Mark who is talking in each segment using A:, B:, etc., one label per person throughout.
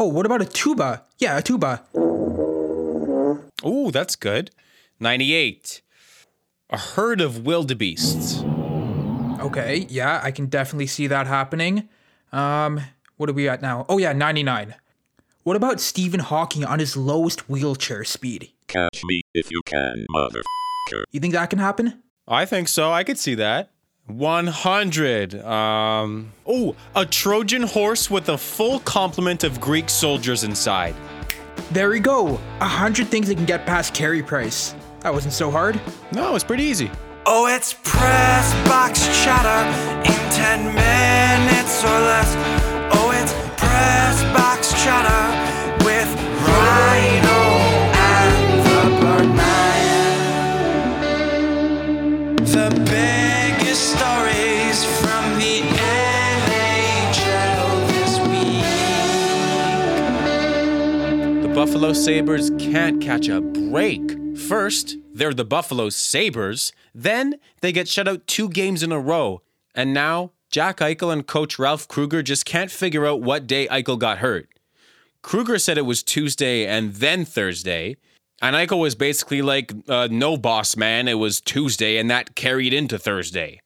A: Oh, what about a tuba? Yeah, a tuba.
B: Ooh, that's good. 98. A herd of wildebeests.
A: Okay, yeah, I can definitely see that happening. Um, what are we at now? Oh yeah, 99. What about Stephen Hawking on his lowest wheelchair speed?
C: Catch me if you can, mother.
A: You think that can happen?
B: I think so. I could see that. 100. Um, oh, a Trojan horse with a full complement of Greek soldiers inside.
A: There we go. A hundred things that can get past Carey Price. That wasn't so hard.
B: No, it's pretty easy.
D: Oh, it's press box chatter in 10 minutes or less. Oh, it's press box chatter
B: Buffalo Sabres can't catch a break. First, they're the Buffalo Sabres. Then, they get shut out two games in a row. And now, Jack Eichel and coach Ralph Krueger just can't figure out what day Eichel got hurt. Kruger said it was Tuesday and then Thursday. And Eichel was basically like, uh, no, boss man, it was Tuesday, and that carried into Thursday.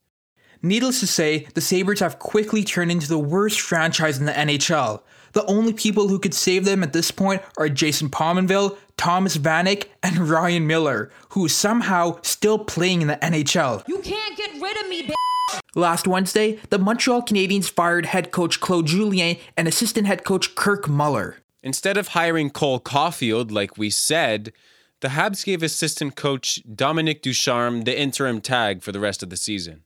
A: Needless to say, the Sabres have quickly turned into the worst franchise in the NHL. The only people who could save them at this point are Jason Pominville, Thomas Vanek, and Ryan Miller, who is somehow still playing in the NHL.
E: You can't get rid of me, bitch.
A: Last Wednesday, the Montreal Canadiens fired head coach Claude Julien and assistant head coach Kirk Muller.
B: Instead of hiring Cole Caufield, like we said, the Habs gave assistant coach Dominique Ducharme the interim tag for the rest of the season.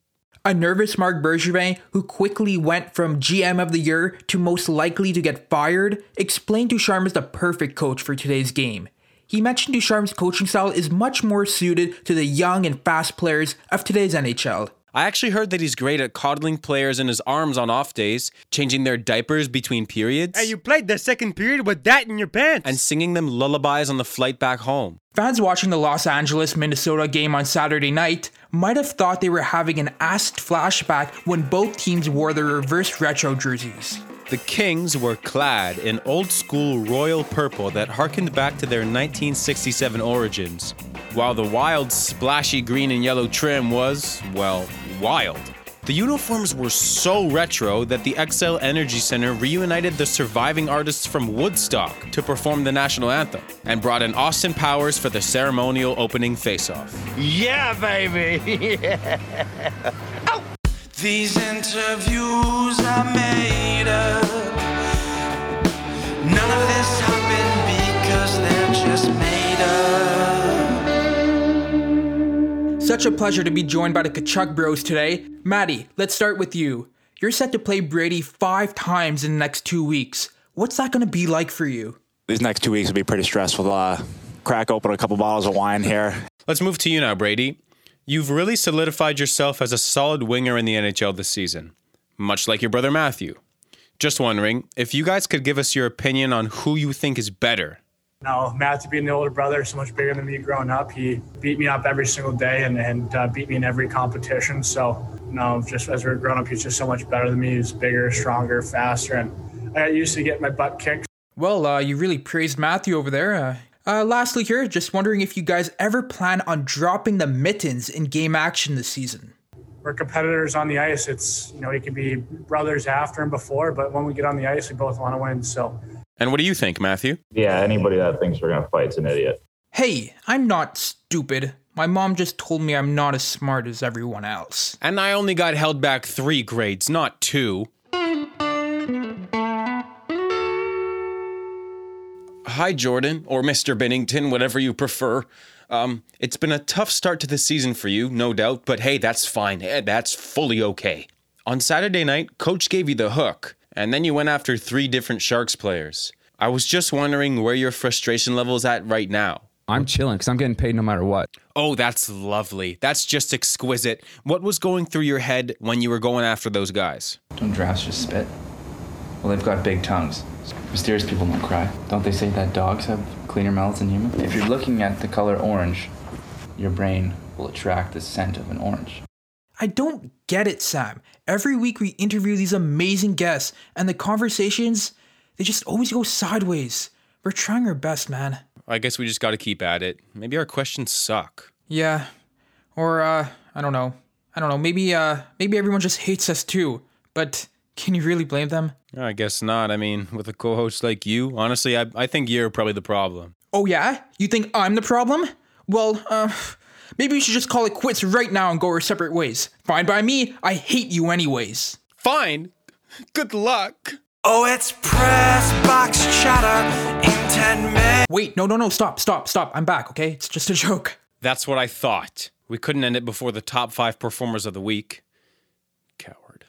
A: A nervous Marc Bergevin, who quickly went from GM of the year to most likely to get fired, explained Ducharme as the perfect coach for today's game. He mentioned Ducharme's coaching style is much more suited to the young and fast players of today's NHL.
B: I actually heard that he's great at coddling players in his arms on off days, changing their diapers between periods,
F: Hey, you played the second period with that in your pants.
B: and singing them lullabies on the flight back home.
A: Fans watching the Los Angeles Minnesota game on Saturday night might have thought they were having an acid flashback when both teams wore their reverse retro jerseys.
B: The Kings were clad in old school royal purple that harkened back to their 1967 origins, while the Wild's splashy green and yellow trim was, well, wild. The uniforms were so retro that the Xcel Energy Center reunited the surviving artists from Woodstock to perform the national anthem and brought in Austin Powers for the ceremonial opening face-off.
F: yeah, baby.
D: These interviews are made up. None of this happened because they're just made up.
A: Such a pleasure to be joined by the Tkachuk Bros today. Maddie, let's start with you. You're set to play Brady five times in the next two weeks. What's that going to be like for you?
G: These next two weeks will be pretty stressful. Uh, crack open a couple bottles of wine here.
B: Let's move to you now, Brady. You've really solidified yourself as a solid winger in the NHL this season, much like your brother Matthew. Just wondering if you guys could give us your opinion on who you think is better.
H: No, Matthew being the older brother, so much bigger than me growing up, he beat me up every single day and, and uh, beat me in every competition. So, no, just as we were growing up, he's just so much better than me. He's bigger, stronger, faster, and I got used to get my butt kicked.
A: Well, uh, you really praised Matthew over there. Uh, uh, lastly, here, just wondering if you guys ever plan on dropping the mittens in game action this season.
H: We're competitors on the ice. It's, you know, it can be brothers after and before, but when we get on the ice, we both want to win. So,
B: And what do you think, Matthew?
I: Yeah, anybody that thinks we're gonna fight's an idiot.
A: Hey, I'm not stupid. My mom just told me I'm not as smart as everyone else.
B: And I only got held back three grades, not two. Hi, Jordan, or Mr. Binnington, whatever you prefer. Um, it's been a tough start to the season for you, no doubt, but hey, that's fine. Eh, That's fully okay. On Saturday night, Coach gave you the hook, and then you went after three different Sharks players. I was just wondering where your frustration level is at right now.
J: I'm chilling because I'm getting paid no matter what.
B: Oh, that's lovely. That's just exquisite. What was going through your head when you were going after those guys?
K: Don't giraffes just spit? Well, they've got big tongues. Mysterious people don't cry. Don't they say that dogs have cleaner mouths than humans? If you're looking at the color orange, your brain will attract the scent of an orange.
A: I don't get it, Sam. Every week we interview these amazing guests, and the conversations, They just always go sideways. We're trying our best, man.
B: I guess we just gotta keep at it. Maybe our questions suck.
A: Yeah. Or uh I don't know. I don't know. Maybe uh maybe everyone just hates us too. But can you really blame them?
B: I guess not. I mean, with a co host like you, honestly, I, I think you're probably the problem.
A: Oh yeah? You think I'm the problem? Well, uh maybe we should just call it quits right now and go our separate ways. Fine by me. I hate you anyways.
B: Fine. Good luck.
D: Oh, it's press box chatter in 10 minutes.
A: Wait, no, no, no, stop, stop, stop. I'm back, okay? It's just a joke.
B: That's what I thought. We couldn't end it before the top five performers of the week. Coward.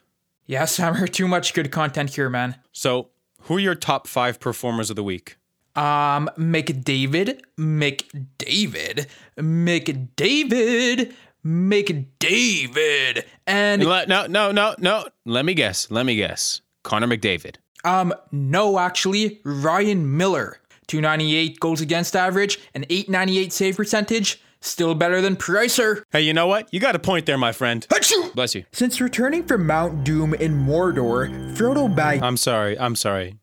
A: Yes, yeah, Sammer, too much good content here, man.
B: So, who are your top five performers of the week?
A: Um, McDavid, McDavid, McDavid, McDavid, and
B: Le- no, no, no, no. Let me guess. Let me guess. Connor McDavid.
A: um, no, actually, Ryan Miller. 298 goals against average and 898 save percentage. Still better than Pricer.
B: Hey, you know what? You got a point there, my friend.
A: Achoo!
B: Bless you.
A: Since returning from Mount Doom in Mordor, Frodo Bag.
B: I'm sorry. I'm sorry.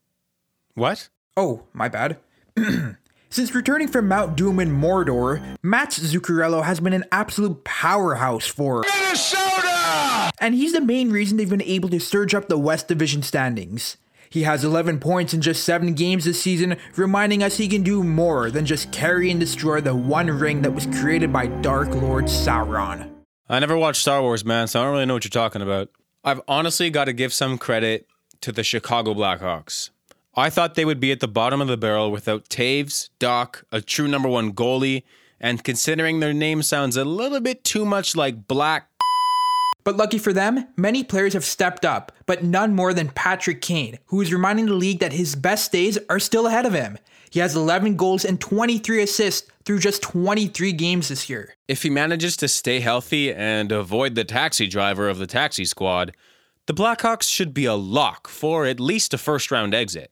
B: What?
A: Oh, my bad. Since returning from Mount Doom in Mordor, Mats Zuccarello has been an absolute powerhouse for Minnesota! And he's the main reason they've been able to surge up the West Division standings. He has 11 points in just 7 games this season, reminding us he can do more than just carry and destroy the one ring that was created by Dark Lord Sauron.
B: I never watched Star Wars, man, so I don't really know what you're talking about. I've honestly got to give some credit to the Chicago Blackhawks. I thought they would be at the bottom of the barrel without Toews, Dach, a true number one goalie, and considering their name sounds a little bit too much like Black.
A: But lucky for them, many players have stepped up, but none more than Patrick Kane, who is reminding the league that his best days are still ahead of him. He has 11 goals and 23 assists through just 23 games this year.
B: If he manages to stay healthy and avoid the taxi driver of the taxi squad, the Blackhawks should be a lock for at least a first round exit.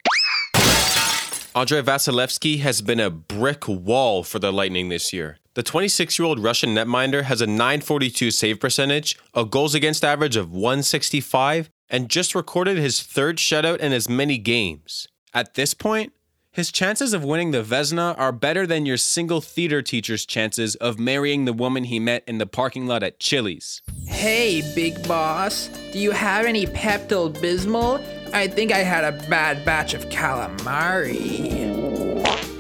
B: Andrei Vasilevskiy has been a brick wall for the Lightning this year. The 26 year old Russian netminder has a 942 save percentage, a goals against average of 165, and just recorded his third shutout in as many games. At this point, his chances of winning the Vezina are better than your single theater teacher's chances of marrying the woman he met in the parking lot at Chili's.
A: Hey, big boss, do you have any Pepto Bismol? I think I had a bad batch of calamari.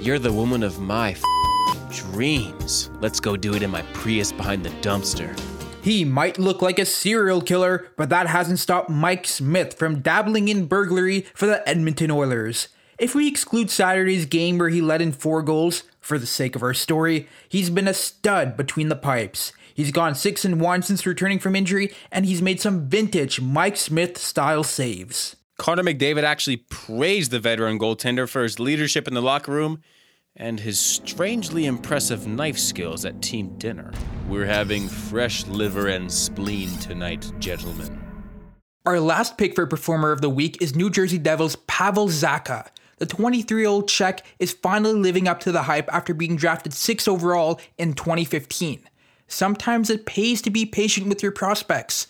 B: You're the woman of my f- dreams. Let's go do it in my Prius behind the dumpster.
A: He might look like a serial killer, but that hasn't stopped Mike Smith from dabbling in burglary for the Edmonton Oilers. If we exclude Saturday's game where he let in four goals, for the sake of our story, he's been a stud between the pipes. He's gone 6 and 1 since returning from injury, and he's made some vintage Mike Smith style saves.
B: Connor McDavid actually praised the veteran goaltender for his leadership in the locker room and his strangely impressive knife skills at team dinner. We're having fresh liver and spleen tonight, gentlemen.
A: Our last pick for Performer of the Week is New Jersey Devils' Pavel Zacha. The 23 year old Czech is finally living up to the hype after being drafted 6 overall in 2015. Sometimes it pays to be patient with your prospects.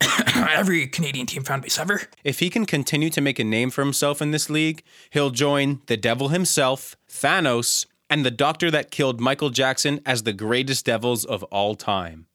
A: Every Canadian team fan base ever.
B: If he can continue to make a name for himself in this league, he'll join the devil himself, Thanos, and the doctor that killed Michael Jackson as the greatest devils of all time.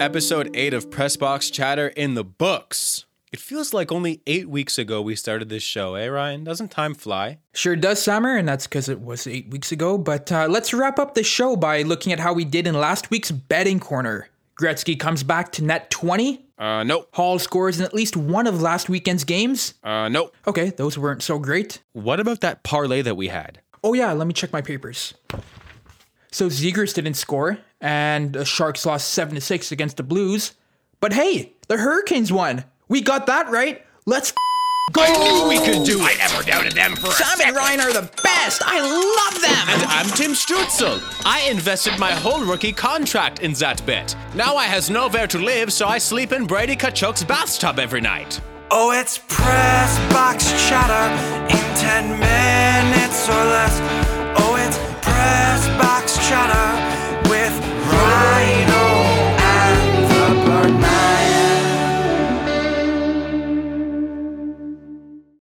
B: Episode 8 of Pressbox Chatter in the books. It feels like only eight weeks ago we started this show, eh, Ryan? Doesn't time fly?
A: Sure does, Summer, and that's because it was eight weeks ago. But uh, let's wrap up the show by looking at how we did in last week's betting corner. Gretzky comes back to net 20.
B: Uh, nope.
A: Hall scores in at least one of last weekend's games.
B: Uh, nope.
A: Okay, those weren't so great.
B: What about that parlay that we had?
A: Oh, yeah, let me check my papers. So Zegras didn't score, and the Sharks lost 7 to 6 against the Blues. But hey, the Hurricanes won. We got that right. Let's f- go.
F: I knew we could do it. I never doubted them for
A: Sam and Ryan are the best. I love them.
B: And I'm Tim Stützle. I invested my whole rookie contract in that bet. Now I has nowhere to live, so I sleep in Brady Tkachuk's bathtub every night.
D: Oh, it's press box chatter in 10 minutes or less. Oh, it's press box chatter with Ryan.